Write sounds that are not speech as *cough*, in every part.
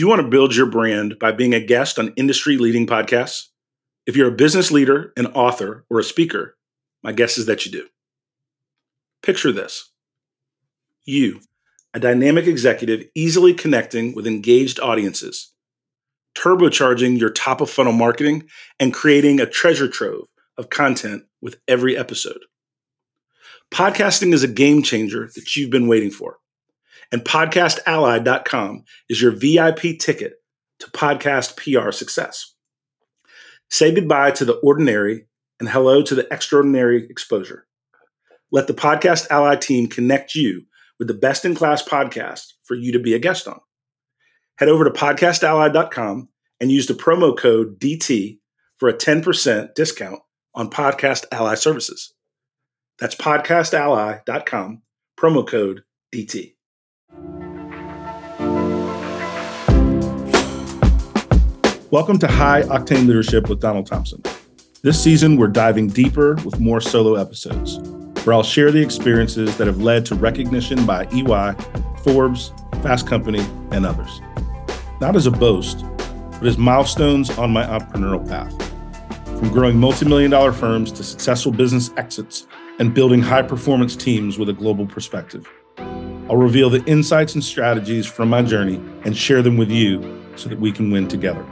Do you want to build your brand by being a guest on industry leading podcasts? If you're a business leader, an author, or a speaker, my guess is that you do. Picture this you, a dynamic executive, easily connecting with engaged audiences, turbocharging your top of funnel marketing, and creating a treasure trove of content with every episode. Podcasting is a game changer that you've been waiting for and podcastally.com is your VIP ticket to podcast PR success. Say goodbye to the ordinary and hello to the extraordinary exposure. Let the Podcast Ally team connect you with the best in class podcast for you to be a guest on. Head over to podcastally.com and use the promo code DT for a 10% discount on Podcast Ally services. That's podcastally.com, promo code DT. Welcome to High Octane Leadership with Donald Thompson. This season, we're diving deeper with more solo episodes, where I'll share the experiences that have led to recognition by EY, Forbes, Fast Company, and others. Not as a boast, but as milestones on my entrepreneurial path. From growing multi-million dollar firms to successful business exits and building high performance teams with a global perspective. I'll reveal the insights and strategies from my journey and share them with you so that we can win together.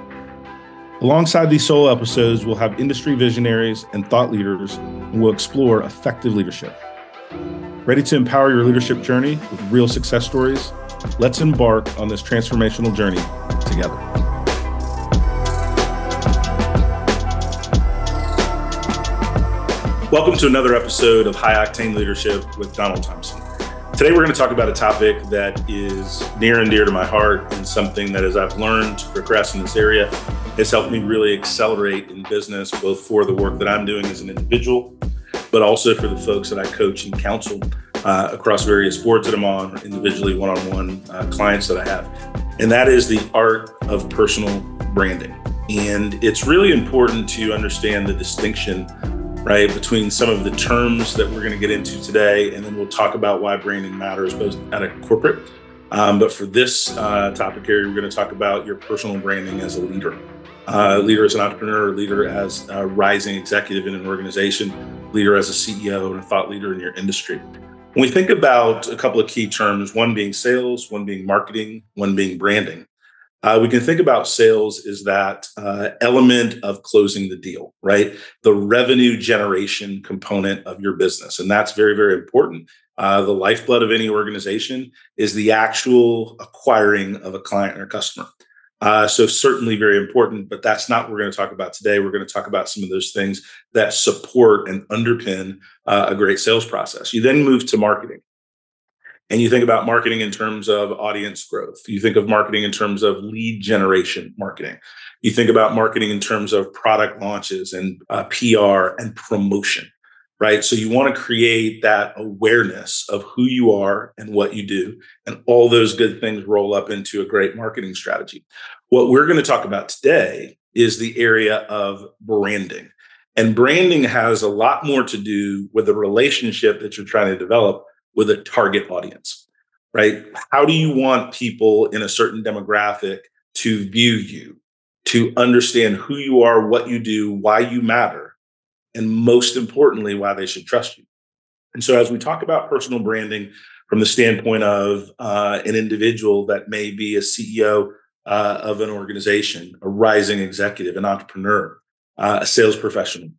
Alongside these solo episodes, we'll have industry visionaries and thought leaders, and we'll explore effective leadership. Ready to empower your leadership journey with real success stories? Let's embark on this transformational journey together. Welcome to another episode of High Octane Leadership with Donald Thompson. Today, we're going to talk about a topic that is near and dear to my heart and something that, as I've learned to progress in this area, has helped me really accelerate in business, both for the work that I'm doing as an individual, but also for the folks that I coach and counsel uh, across various boards that I'm on, individually one on one clients that I have. And that is the art of personal branding. And it's really important to understand the distinction right, between some of the terms that we're going to get into today, and then we'll talk about why branding matters both at a corporate. Um, but for this uh, topic area, we're going to talk about your personal branding as a leader, uh, leader as an entrepreneur, leader as a rising executive in an organization, leader as a CEO and a thought leader in your industry. When we think about a couple of key terms, one being sales, one being marketing, one being branding, uh, we can think about sales as that uh, element of closing the deal, right? The revenue generation component of your business. And that's very, very important. Uh, the lifeblood of any organization is the actual acquiring of a client or customer. Uh, so, certainly very important, but that's not what we're going to talk about today. We're going to talk about some of those things that support and underpin uh, a great sales process. You then move to marketing and you think about marketing in terms of audience growth you think of marketing in terms of lead generation marketing you think about marketing in terms of product launches and uh, pr and promotion right so you want to create that awareness of who you are and what you do and all those good things roll up into a great marketing strategy what we're going to talk about today is the area of branding and branding has a lot more to do with the relationship that you're trying to develop with a target audience, right? How do you want people in a certain demographic to view you, to understand who you are, what you do, why you matter, and most importantly, why they should trust you? And so, as we talk about personal branding from the standpoint of uh, an individual that may be a CEO uh, of an organization, a rising executive, an entrepreneur, uh, a sales professional,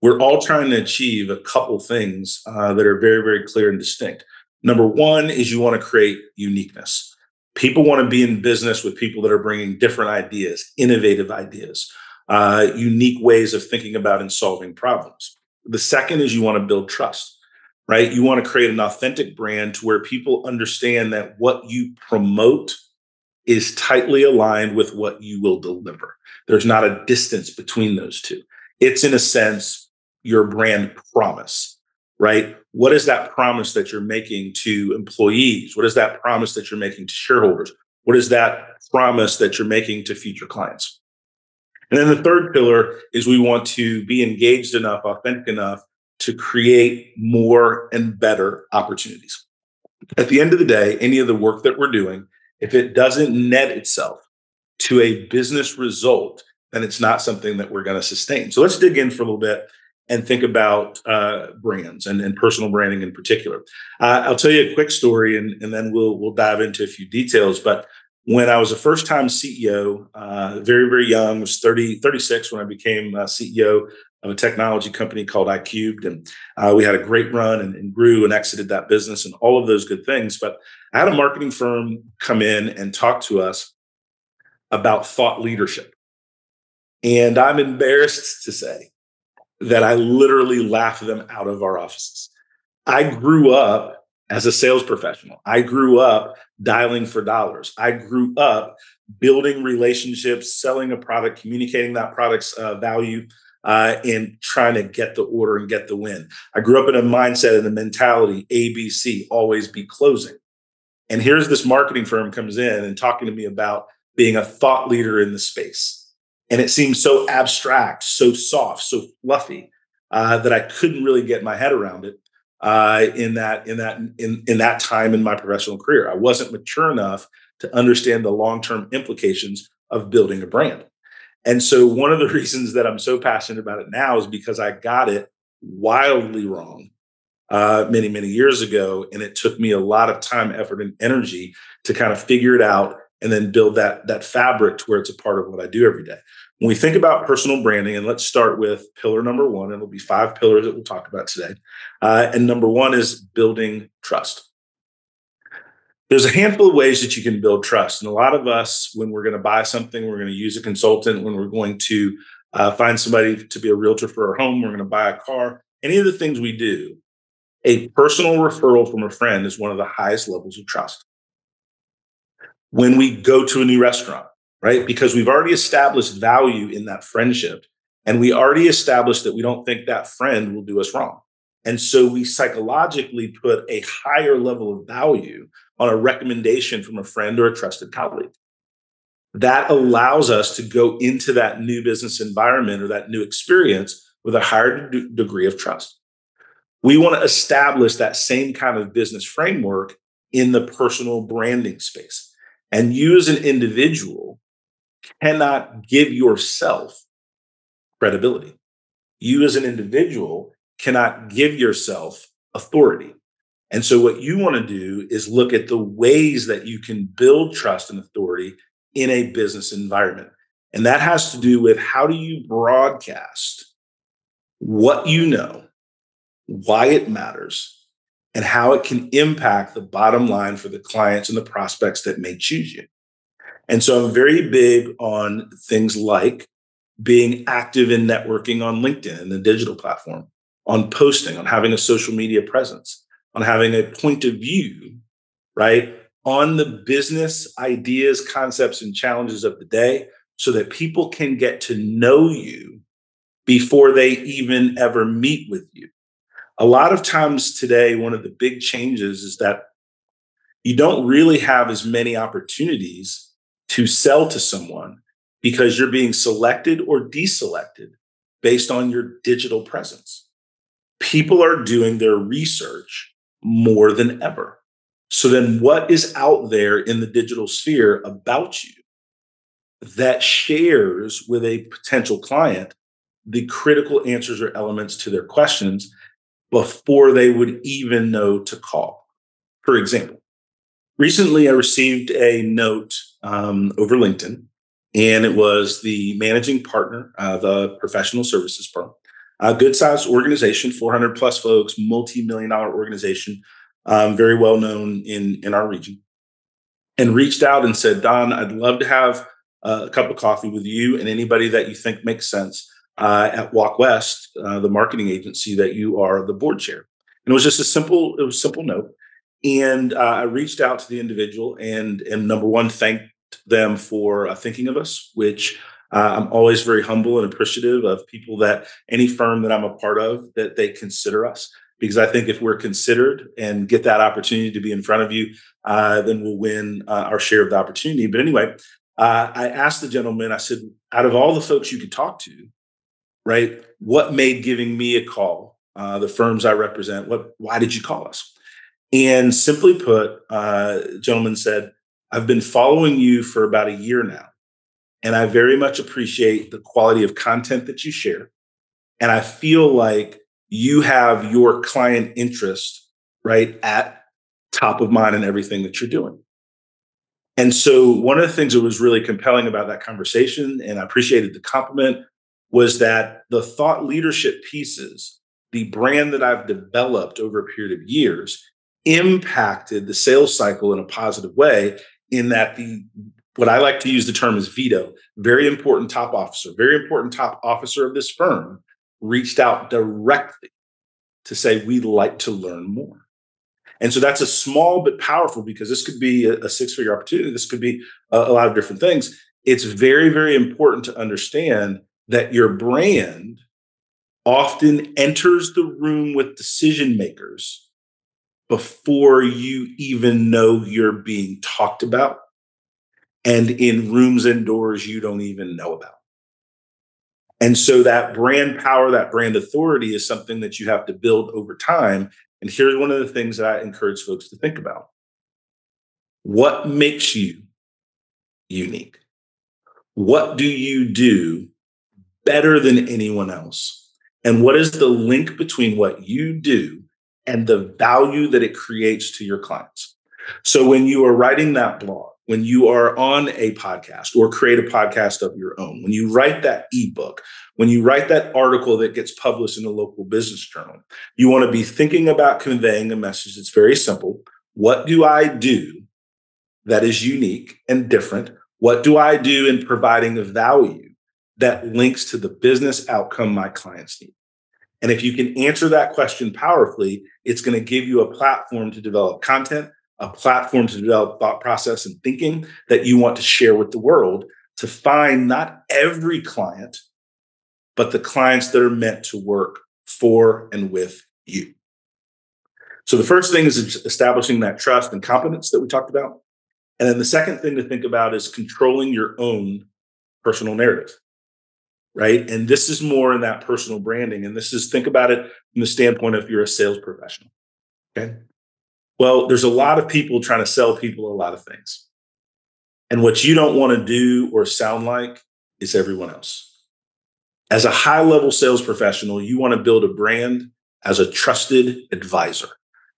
we're all trying to achieve a couple things uh, that are very, very clear and distinct. Number one is you want to create uniqueness. People want to be in business with people that are bringing different ideas, innovative ideas, uh, unique ways of thinking about and solving problems. The second is you want to build trust, right? You want to create an authentic brand to where people understand that what you promote is tightly aligned with what you will deliver. There's not a distance between those two. It's in a sense your brand promise, right? What is that promise that you're making to employees? What is that promise that you're making to shareholders? What is that promise that you're making to future clients? And then the third pillar is we want to be engaged enough, authentic enough to create more and better opportunities. At the end of the day, any of the work that we're doing if it doesn't net itself to a business result, then it's not something that we're going to sustain. So let's dig in for a little bit and think about uh, brands and, and, personal branding in particular. Uh, I'll tell you a quick story, and, and, then we'll we'll dive into a few details. But when I was a first time CEO, uh, very very young, was 30 36 when I became uh, CEO of a technology company called iCubed, and uh, we had a great run and, and grew and exited that business and all of those good things. But I had a marketing firm come in and talk to us about thought leadership. And I'm embarrassed to say that I literally laughed them out of our offices. I grew up as a sales professional. I grew up dialing for dollars. I grew up building relationships, selling a product, communicating that product's uh, value, uh, and trying to get the order and get the win. I grew up in a mindset and a mentality ABC, always be closing. And here's this marketing firm comes in and talking to me about being a thought leader in the space. And it seemed so abstract, so soft, so fluffy uh, that I couldn't really get my head around it uh, in that in that in, in that time in my professional career. I wasn't mature enough to understand the long term implications of building a brand. And so one of the *laughs* reasons that I'm so passionate about it now is because I got it wildly wrong uh, many, many years ago. And it took me a lot of time, effort, and energy to kind of figure it out and then build that that fabric to where it's a part of what I do every day. When we think about personal branding, and let's start with pillar number one, and it'll be five pillars that we'll talk about today. Uh, and number one is building trust. There's a handful of ways that you can build trust, and a lot of us, when we're going to buy something, we're going to use a consultant. When we're going to uh, find somebody to be a realtor for our home, we're going to buy a car. Any of the things we do, a personal referral from a friend is one of the highest levels of trust when we go to a new restaurant, right? Because we've already established value in that friendship and we already established that we don't think that friend will do us wrong. And so we psychologically put a higher level of value on a recommendation from a friend or a trusted colleague. That allows us to go into that new business environment or that new experience with a higher degree of trust. We want to establish that same kind of business framework in the personal branding space. And you as an individual cannot give yourself credibility. You as an individual cannot give yourself authority. And so, what you want to do is look at the ways that you can build trust and authority in a business environment. And that has to do with how do you broadcast what you know, why it matters, and how it can impact the bottom line for the clients and the prospects that may choose you. And so I'm very big on things like being active in networking on LinkedIn and the digital platform, on posting, on having a social media presence, on having a point of view, right? On the business ideas, concepts, and challenges of the day so that people can get to know you before they even ever meet with you a lot of times today, one of the big changes is that you don't really have as many opportunities to sell to someone because you're being selected or deselected based on your digital presence. People are doing their research more than ever. So then, what is out there in the digital sphere about you that shares with a potential client the critical answers or elements to their questions before they would even know to call. For example, recently I received a note um, over LinkedIn, and it was the managing partner of a professional services firm, a good sized organization, 400 plus folks, multi million dollar organization, um, very well known in, in our region, and reached out and said, Don, I'd love to have a cup of coffee with you and anybody that you think makes sense uh, at Walk West, uh, the marketing agency that you are the board chair. And it was just a simple, it was simple note. And uh, I reached out to the individual and, and number one, thanked them for uh, thinking of us, which uh, I'm always very humble and appreciative of people that any firm that I'm a part of that they consider us. Because I think if we're considered and get that opportunity to be in front of you, uh, then we'll win our share of the opportunity. But anyway, I asked the gentleman, I said, out of all the folks you could talk to, right? What made giving me a call, uh, the firms I represent, what, why did you call us? And simply put, uh, gentleman said, I've been following you for about a year now, and I very much appreciate the quality of content that you share. And I feel like you have your client interest right at top of mind in everything that you're doing. And so, one of the things that was really compelling about that conversation, and I appreciated the compliment, was that the thought leadership pieces, the brand that I've developed over a period of years, impacted the sales cycle in a positive way. In that, the what I like to use the term is VITO, very important top officer, very important top officer of this firm, reached out directly to say, We'd like to learn more. And so that's a small but powerful because this could be a, six figure opportunity. This could be a, a lot of different things. It's very, very important to understand that your brand often enters the room with decision makers before you even know you're being talked about and in rooms and doors you don't even know about. And so that brand power, that brand authority is something that you have to build over time. And here's one of the things that I encourage folks to think about what makes you unique? What do you do better than anyone else? And what is the link between what you do and the value that it creates to your clients? So when you are writing that blog, when you are on a podcast or create a podcast of your own, when you write that ebook, when you write that article that gets published in a local business journal, you want to be thinking about conveying a message that's very simple. What do I do that is unique and different? What do I do in providing value that links to the business outcome my clients need? And if you can answer that question powerfully, it's going to give you a platform to develop content a platform to develop thought process and thinking that you want to share with the world to find not every client, but the clients that are meant to work for and with you. So the first thing is establishing that trust and competence that we talked about. And then the second thing to think about is controlling your own personal narrative. Right. And this is more in that personal branding. And this is think about it from the standpoint of you're a sales professional. Okay. Well, there's a lot of people trying to sell people a lot of things. And what you don't want to do or sound like is everyone else. As a high level sales professional, you want to build a brand as a trusted advisor.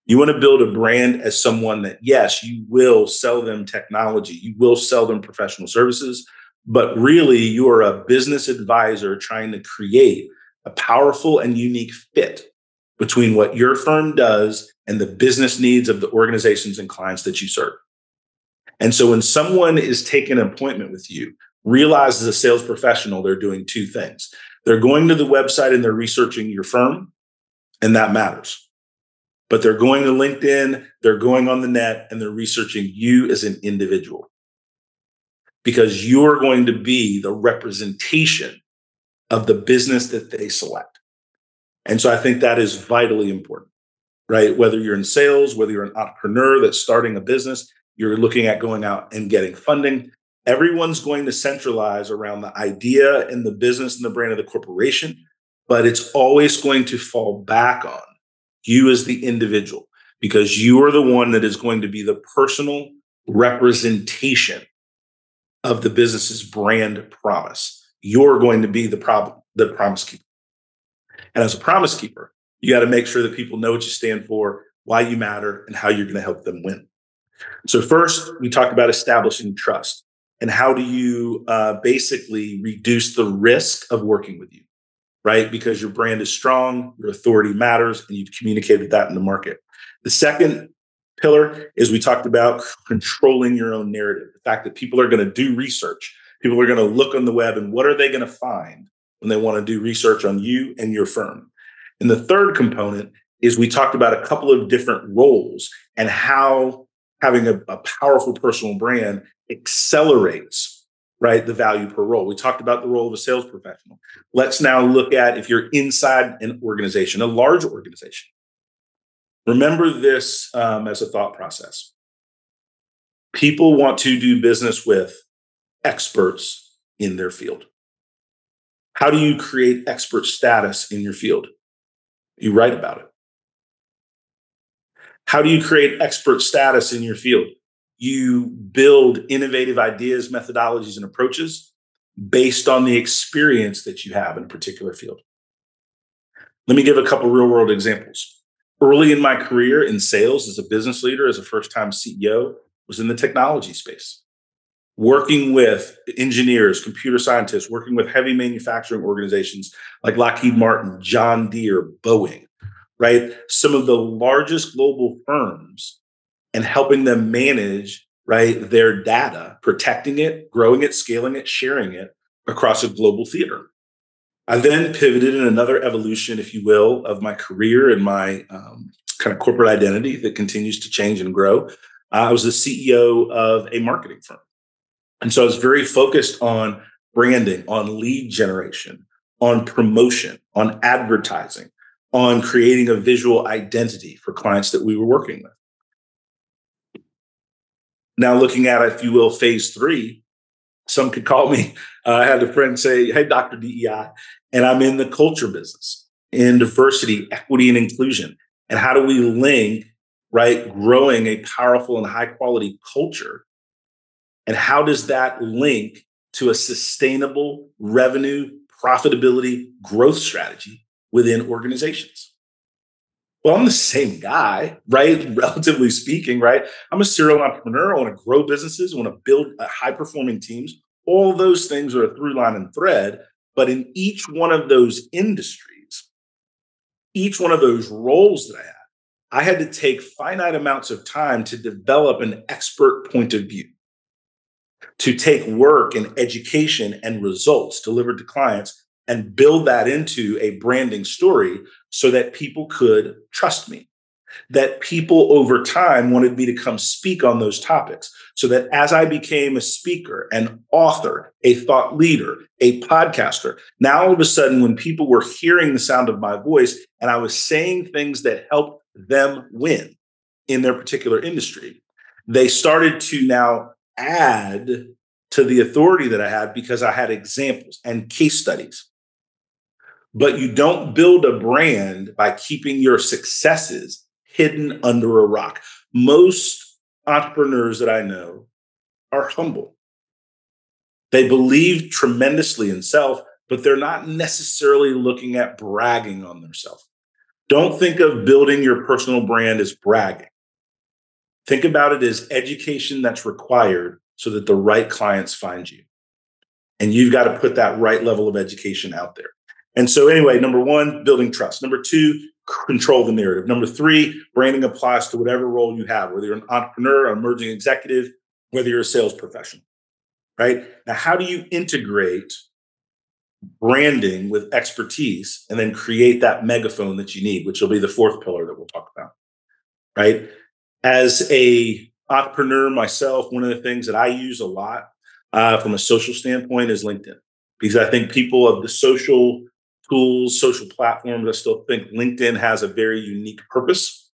You want to build a brand as someone that, yes, you will sell them technology, you will sell them professional services, but really you are a business advisor trying to create a powerful and unique fit between what your firm does and the business needs of the organizations and clients that you serve. And so when someone is taking an appointment with you, realize as a sales professional, they're doing two things. They're going to the website and they're researching your firm, and that matters. But they're going to LinkedIn, they're going on the net, and they're researching you as an individual because you're going to be the representation of the business that they select. And so I think that is vitally important right? Whether you're in sales, whether you're an entrepreneur that's starting a business, you're looking at going out and getting funding. Everyone's going to centralize around the idea and the business and the brand of the corporation, but it's always going to fall back on you as the individual because you are the one that is going to be the personal representation of the business's brand promise. You're going to be the problem, the promise keeper. And as a promise keeper, you got to make sure that people know what you stand for, why you matter, and how you're going to help them win. So, first, we talked about establishing trust and how do you uh, basically reduce the risk of working with you, right? Because your brand is strong, your authority matters, and you've communicated that in the market. The second pillar is we talked about controlling your own narrative, the fact that people are going to do research, people are going to look on the web, and what are they going to find when they want to do research on you and your firm? And the third component is we talked about a couple of different roles and how having a, a, powerful personal brand accelerates right the value per role. We talked about the role of a sales professional. Let's now look at if you're inside an organization a large organization remember this um, as a thought process people want to do business with experts in their field how do you create expert status in your field you write about it. How do you create expert status in your field? you build innovative ideas, methodologies, and approaches based on the experience that you have in a particular field. Let me give a couple real world examples. Early in my career in sales as a business leader, as a first time CEO, was in the technology space working with engineers, computer scientists, working with heavy manufacturing organizations like Lockheed Martin, John Deere, Boeing, right? Some of the largest global firms and helping them manage right their data, protecting it, growing it, scaling it, sharing it across a global theater. I then pivoted in another evolution, if you will, of my career and my um, kind of corporate identity that continues to change and grow. Uh, I was the CEO of a marketing firm. And so I was very focused on branding, on lead generation, on promotion, on advertising, on creating a visual identity for clients that we were working with. Now, looking at, if you will, phase three, some could call me. Uh, I had a friend say, Hey, Dr. DEI, and I'm in the culture business in diversity, equity, and inclusion. And how do we link, right, growing a powerful and high quality culture and how does that link to a sustainable revenue, profitability, growth strategy within organizations? Well, I'm the same guy, right? *laughs* Relatively speaking, right? I'm a serial entrepreneur. I want to grow businesses, I want to build uh, high performing teams. All those things are a through line and thread. But in each one of those industries, each one of those roles that I had, I had to take finite amounts of time to develop an expert point of view to take work and education and results delivered to clients and build that into a branding story so that people could trust me. That people over time wanted me to come speak on those topics. So that as I became a speaker, an author, a thought leader, a podcaster, now all of a sudden, when people were hearing the sound of my voice and I was saying things that helped them win in their particular industry, they started to now add to the authority that I had because I had examples and case studies. But you don't build a brand by keeping your successes hidden under a rock. Most entrepreneurs that I know are humble. They believe tremendously in self, but they're not necessarily looking at bragging on themselves. Don't think of building your personal brand as bragging. Think about it as education that's required so that the right clients find you. And you've got to put that right level of education out there. And so, anyway, number one, building trust. Number two, control the narrative. Number three, branding applies to whatever role you have, whether you're an entrepreneur, an emerging executive, whether you're a sales professional, right? Now, how do you integrate branding with expertise and then create that megaphone that you need, which will be the fourth pillar that we'll talk about, right? As a entrepreneur myself, one of the things that I use a lot uh, from a social standpoint is LinkedIn, because I think people of the social tools, social platforms, I still think LinkedIn has a very unique purpose.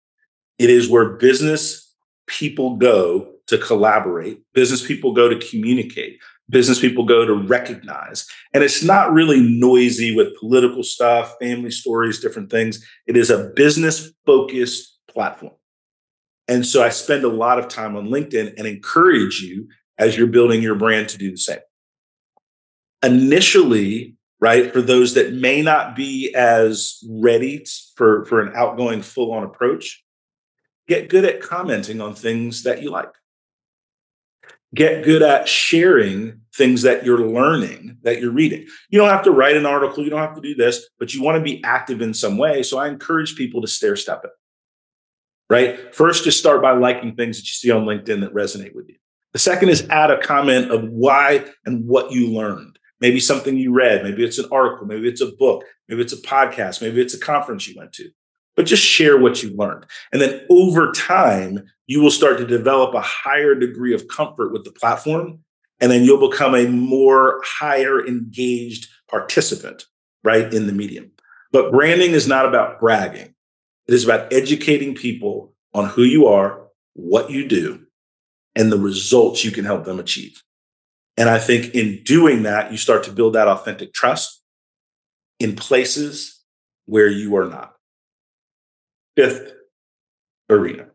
It is where business people go to collaborate, business people go to communicate, business people go to recognize. And it's not really noisy with political stuff, family stories, different things. It is a business focused platform. And so I spend a lot of time on LinkedIn and encourage you as you're building your brand to do the same. Initially, right, for those that may not be as ready for, for an outgoing full on approach, get good at commenting on things that you like. Get good at sharing things that you're learning, that you're reading. You don't have to write an article, you don't have to do this, but you want to be active in some way. So I encourage people to stair step it right? First, just start by liking things that you see on LinkedIn that resonate with you. The second is add a comment of why and what you learned. Maybe something you read, maybe it's an article, maybe it's a book, maybe it's a podcast, maybe it's a conference you went to. But just share what you learned. And then over time, you will start to develop a higher degree of comfort with the platform. And then you'll become a more higher engaged participant, right, in the medium. But branding is not about bragging. It is about educating people on who you are, what you do, and the results you can help them achieve. And I think in doing that, you start to build that authentic trust in places where you are not. Fifth arena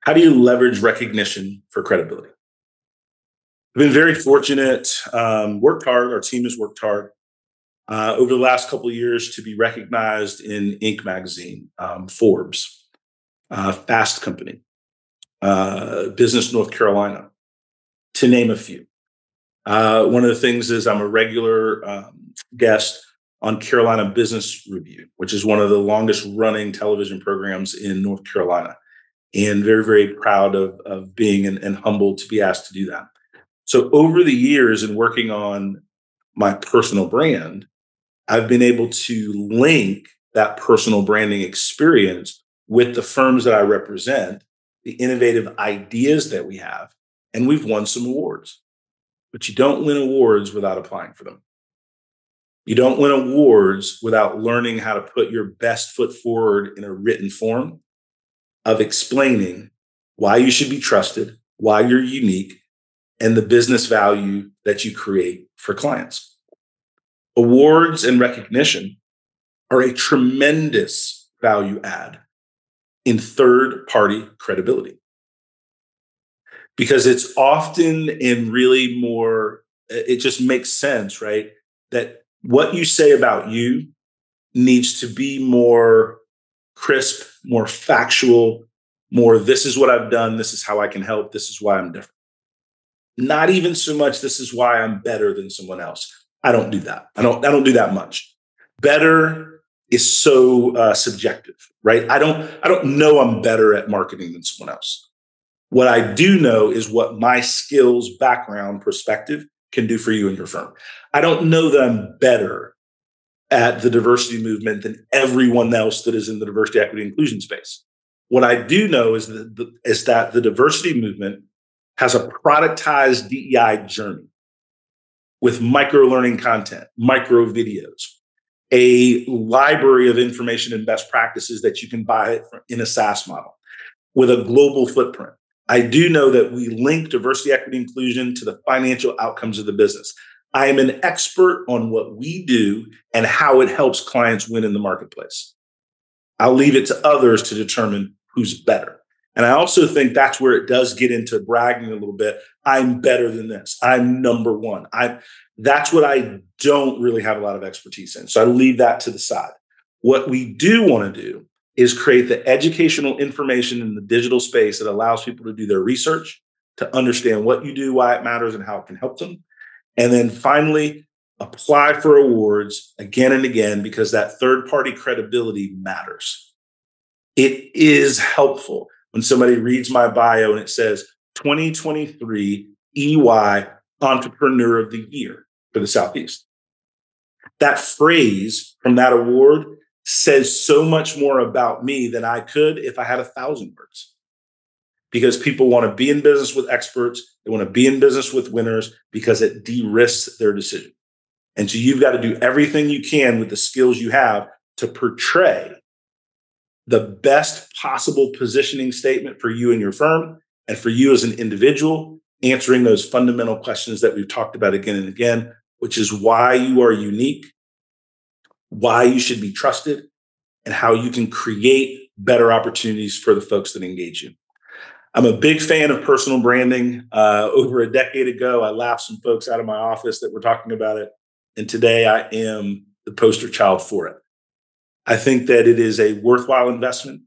How do you leverage recognition for credibility? I've been very fortunate, um, worked hard. Our team has worked hard uh, over the last couple of years to be recognized in Inc. magazine, um, Forbes, uh, Fast Company, uh, Business North Carolina, to name a few. Uh, one of the things is I'm a regular um, guest on Carolina Business Review, which is one of the longest running television programs in North Carolina. And very, very proud of, of being and, and humbled to be asked to do that. So, over the years and working on my personal brand, I've been able to link that personal branding experience with the firms that I represent, the innovative ideas that we have, and we've won some awards. But you don't win awards without applying for them. You don't win awards without learning how to put your best foot forward in a written form of explaining why you should be trusted, why you're unique, and the business value that you create for clients. Awards and recognition are a tremendous value add in third party credibility because it's often and really more, it just makes sense, right? That what you say about you needs to be more crisp, more factual, more this is what I've done, this is how I can help, this is why I'm different. Not even so much this is why I'm better than someone else. I don't do that. I don't I don't do that much. Better is so uh, subjective, right? I don't I don't know I'm better at marketing than someone else. What I do know is what my skills, background, perspective can do for you and your firm. I don't know that I'm better at the diversity movement than everyone else that is in the diversity, equity, inclusion space. What I do know is that the, is that the diversity movement has a productized DEI journey with micro learning content, micro videos, a library of information and best practices that you can buy in a SaaS model with a global footprint. I do know that we link diversity, equity, inclusion to the financial outcomes of the business. I am an expert on what we do and how it helps clients win in the marketplace. I'll leave it to others to determine who's better. And I also think that's where it does get into bragging a little bit. I'm better than this. I'm number one. I that's what I don't really have a lot of expertise in. So I leave that to the side. What we do want to do is create the educational information in the digital space that allows people to do their research, to understand what you do, why it matters, and how it can help them. And then finally, apply for awards again and again because that third party credibility matters. It is helpful when somebody reads my bio and it says 2023 EY Entrepreneur of the Year for the Southeast. That phrase from that award says so much more about me than I could if I had a thousand words. Because people want to be in business with experts, they want to be in business with winners because it de risks their decision. And so you've got to do everything you can with the skills you have to portray the best possible positioning statement for you and your firm and for you as an individual, answering those fundamental questions that we've talked about again and again, which is why you are unique, why you should be trusted, and how you can create better opportunities for the folks that engage you. I'm a big fan of personal branding. Uh, over a decade ago, I laughed some folks out of my office that were talking about it. And today I am the poster child for it. I think that it is a worthwhile investment.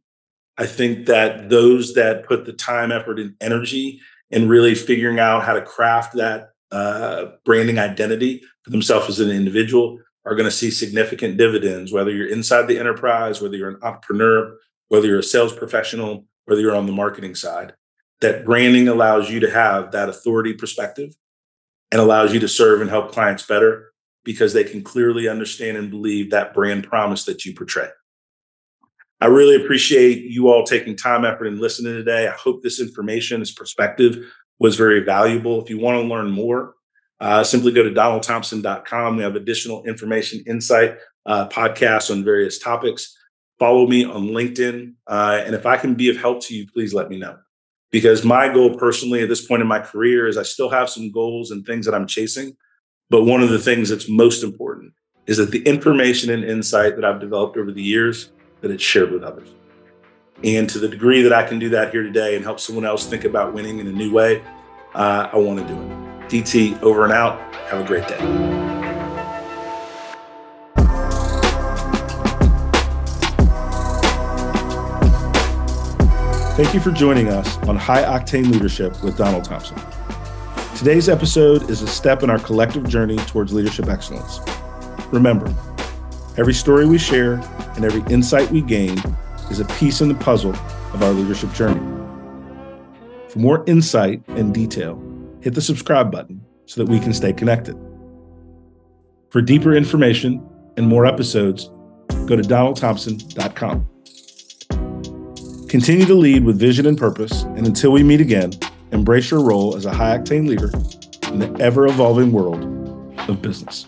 I think that those that put the time, effort, and energy in really figuring out how to craft that uh, branding identity for themselves as an individual are going to see significant dividends, whether you're inside the enterprise, whether you're an entrepreneur, whether you're a sales professional, whether you're on the marketing side. That branding allows you to have that authority perspective and allows you to serve and help clients better because they can clearly understand and believe that brand promise that you portray. I really appreciate you all taking time, effort, and listening today. I hope this information, this perspective was very valuable. If you want to learn more, uh, simply go to donaldthompson.com. We have additional information, insight, uh, podcasts on various topics. Follow me on LinkedIn. Uh, and if I can be of help to you, please let me know. Because my goal personally at this point in my career is I still have some goals and things that I'm chasing. But one of the things that's most important is that the information and insight that I've developed over the years that it's shared with others. And to the degree that I can do that here today and help someone else think about winning in a new way, uh, I want to do it. DT over and out. Have a great day. Thank you for joining us on High Octane Leadership with Donald Thompson. Today's episode is a step in our collective journey towards leadership excellence. Remember, every story we share and every insight we gain is a piece in the puzzle of our leadership journey. For more insight and detail, hit the subscribe button so that we can stay connected. For deeper information and more episodes, go to donaldthompson.com. Continue to lead with vision and purpose, and until we meet again, embrace your role as a high octane leader in the ever evolving world of business.